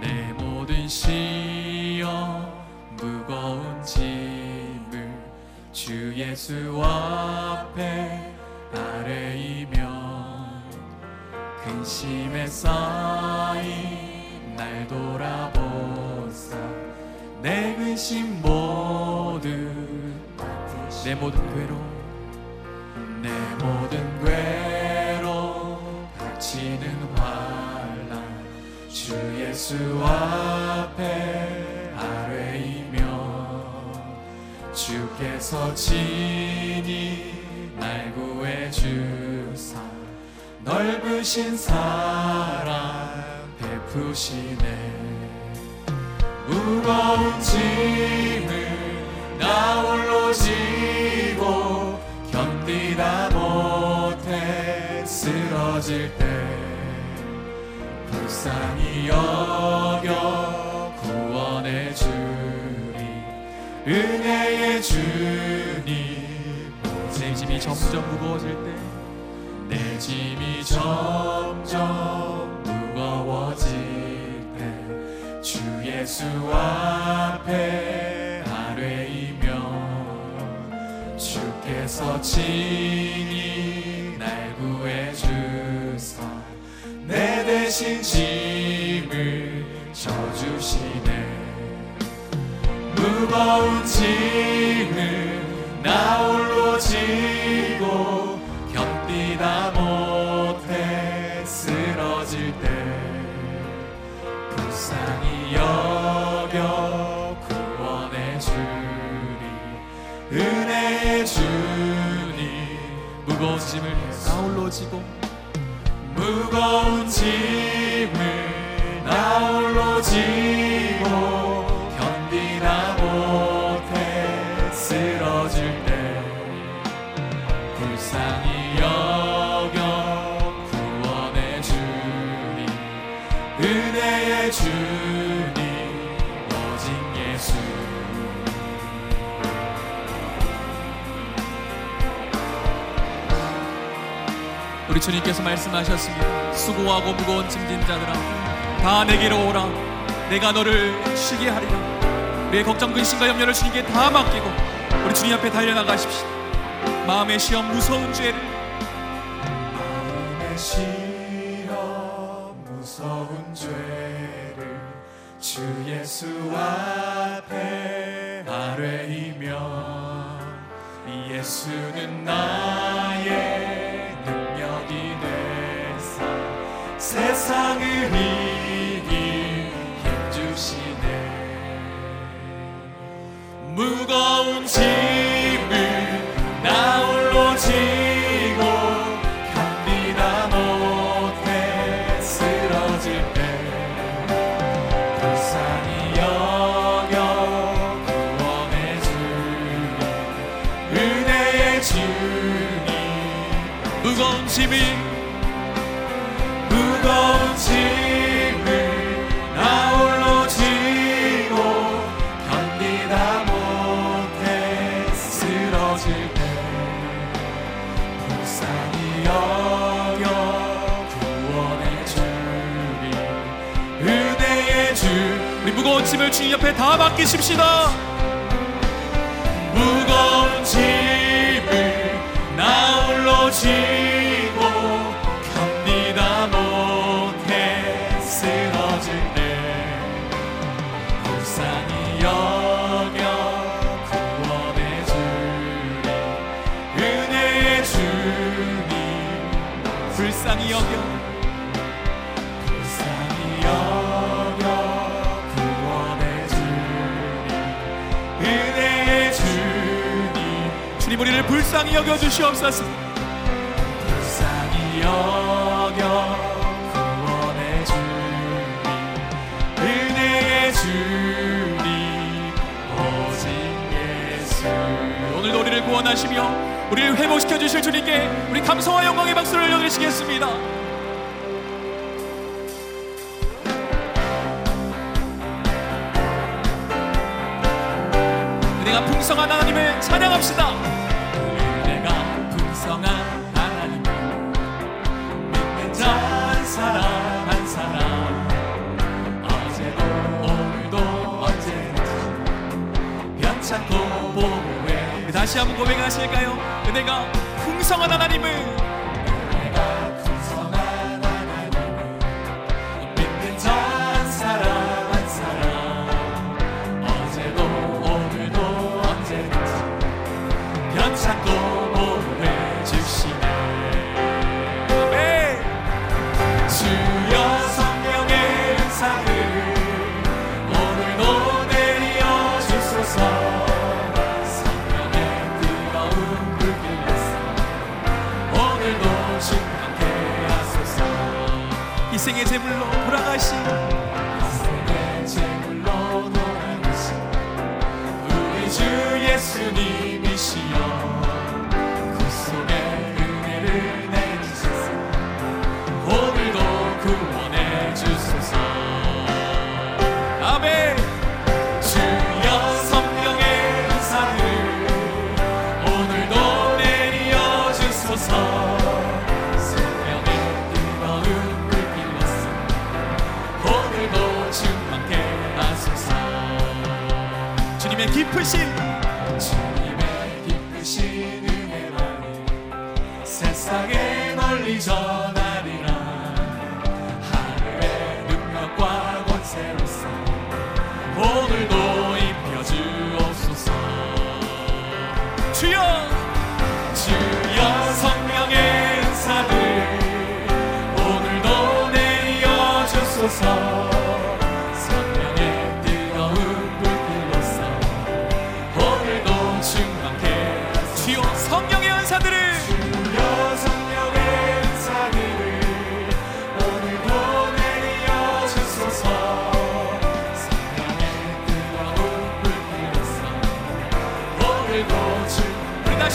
내 모든 시험 무거운 짐을 주 예수 앞에 아뢰이면 근심에 쌓인 날 돌아보사. 내 근심 모두 내 모든 괴로움 내 모든 주 예수 앞에 아뢰이며 주께서 친히 날 구해 주사 넓으신 사랑 베푸시네. 무거운 짐을 나 홀로 지고 견디다 못해 쓰러질 때 불쌍히 여겨 구원해 주리 은혜의 주님. 내 짐이 점점 무거워질 때 내 짐이 점점 무거워질 때 주 예수 앞에 아뢰이며 주께서 친히 날 구해 주사. 내 대신 짐 무거운 짐을 나 홀로 지고 견디다 못해 쓰러질 때 불쌍히 여겨 구원해 주리 은혜의 주님 무거운 짐을 나 홀로 지고 무거운 짐을 나 홀로 지고 우리 주님께서 말씀하셨습니다. 수고하고 무거운 짐진 자들아, 다 내게로 오라. 내가 너를 쉬게 하리라. 우리의 걱정, 근심과 염려를 주님께 다 맡기고 우리 주님 앞에 달려나가십시오. 마음의 시험, 무서운 죄를 세상을 이기 힘주시네. 무거운 짐 짐을 주님 옆에 다 맡기십시다. 무거운 짐을 나 홀로 지고 견디다. 못해 쓰러질 때 불쌍히 여겨 구원해 주리 은혜의 주님 불쌍히 여겨 우리를 불쌍히 여겨 주시옵소서. 불쌍히 여겨 구원해 주리 은혜의 주님 오직 예수. 오늘도 우리를 구원하시며 우리를 회복시켜 주실 주님께 우리 감사와 영광의 박수를 올려드리시겠습니다. 은혜가 풍성한 하나님을 찬양합시다 사람 한 사람 어제도 오늘도 언제든지 변찮고 보호해 다시 한번 고백하실까요? 은혜가 풍성한 하나님을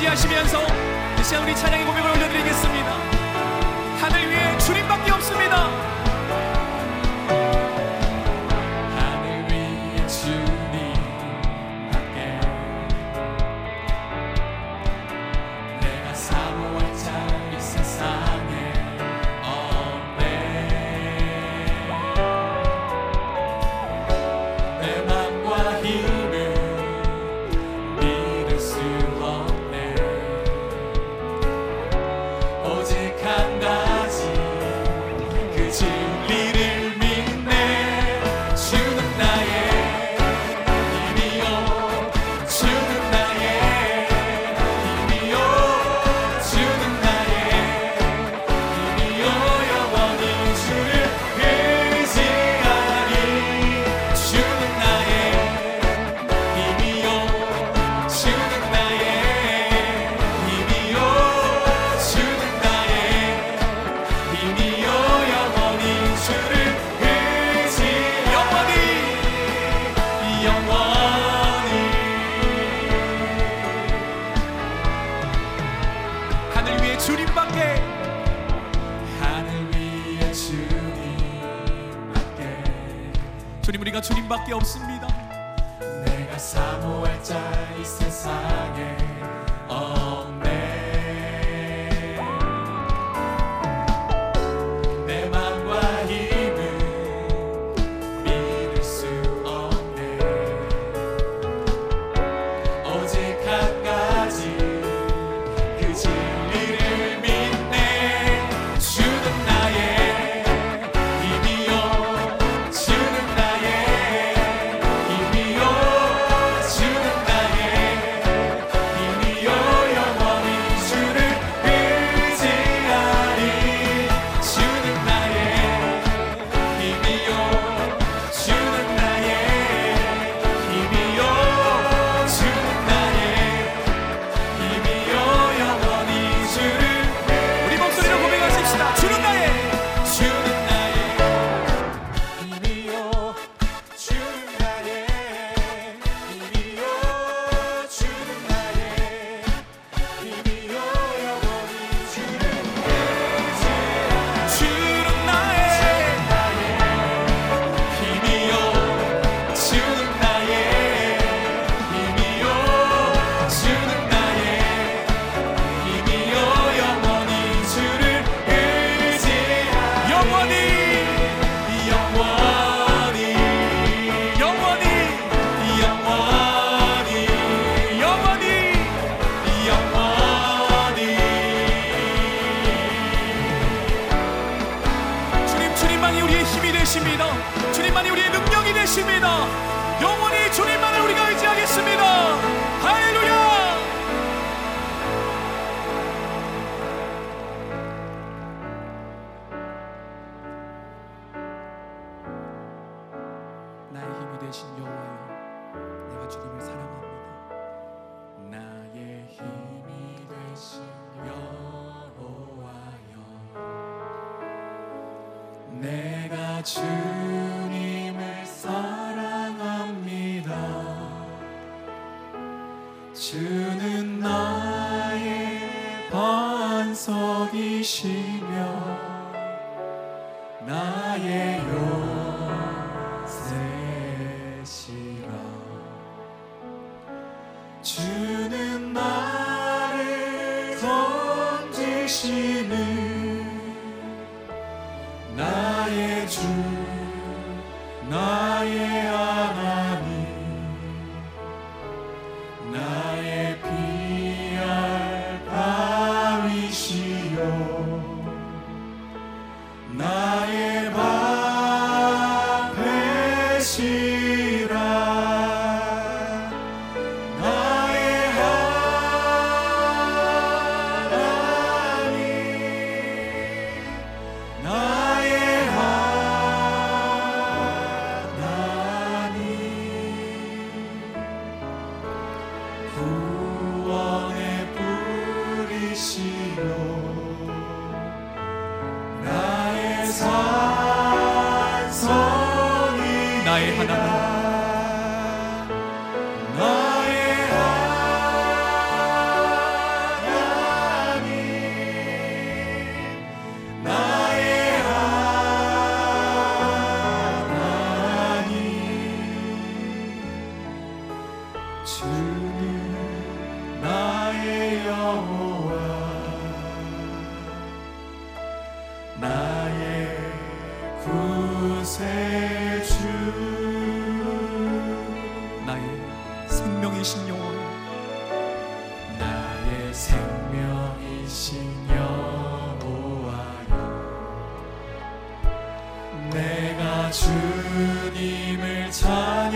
의지하시면서 다시 한번 이 찬양의 고백을 올려드리겠습니다. 주님밖에 없습니다. 내가 사모할 자 이 세상. 되신 여호와여 내가 주님을 사랑합니다. 나의 힘이 되신 여호와여 내가 주 to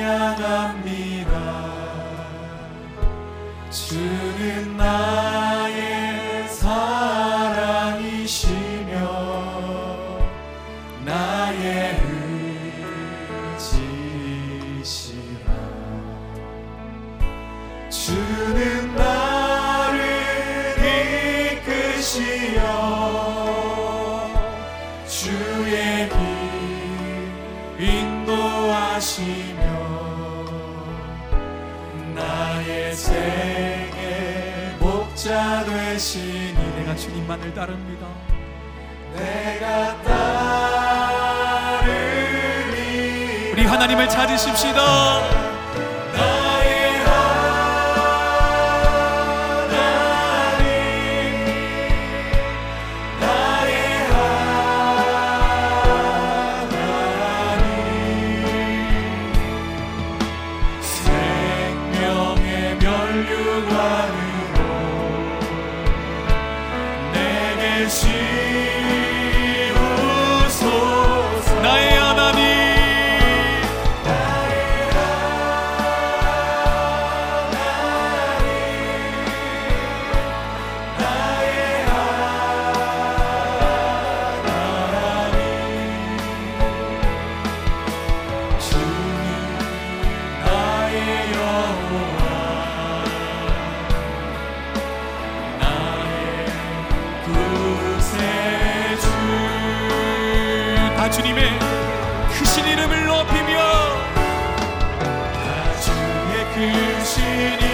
찬양합니다. 주는 목자 되시니 내가 주님만을 따릅니다. 내가 따르리 우리 하나님을 찾으십시다. You.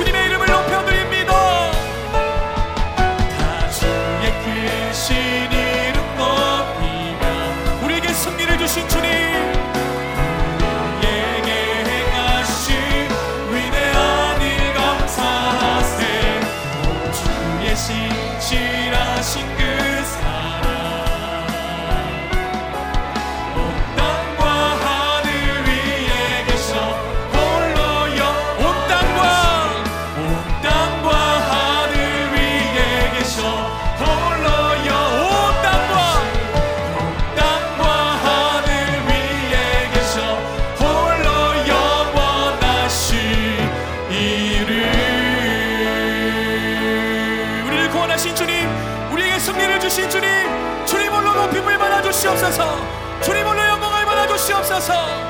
Şili Meyrim 주님으로 영광을 받아 주시옵소서.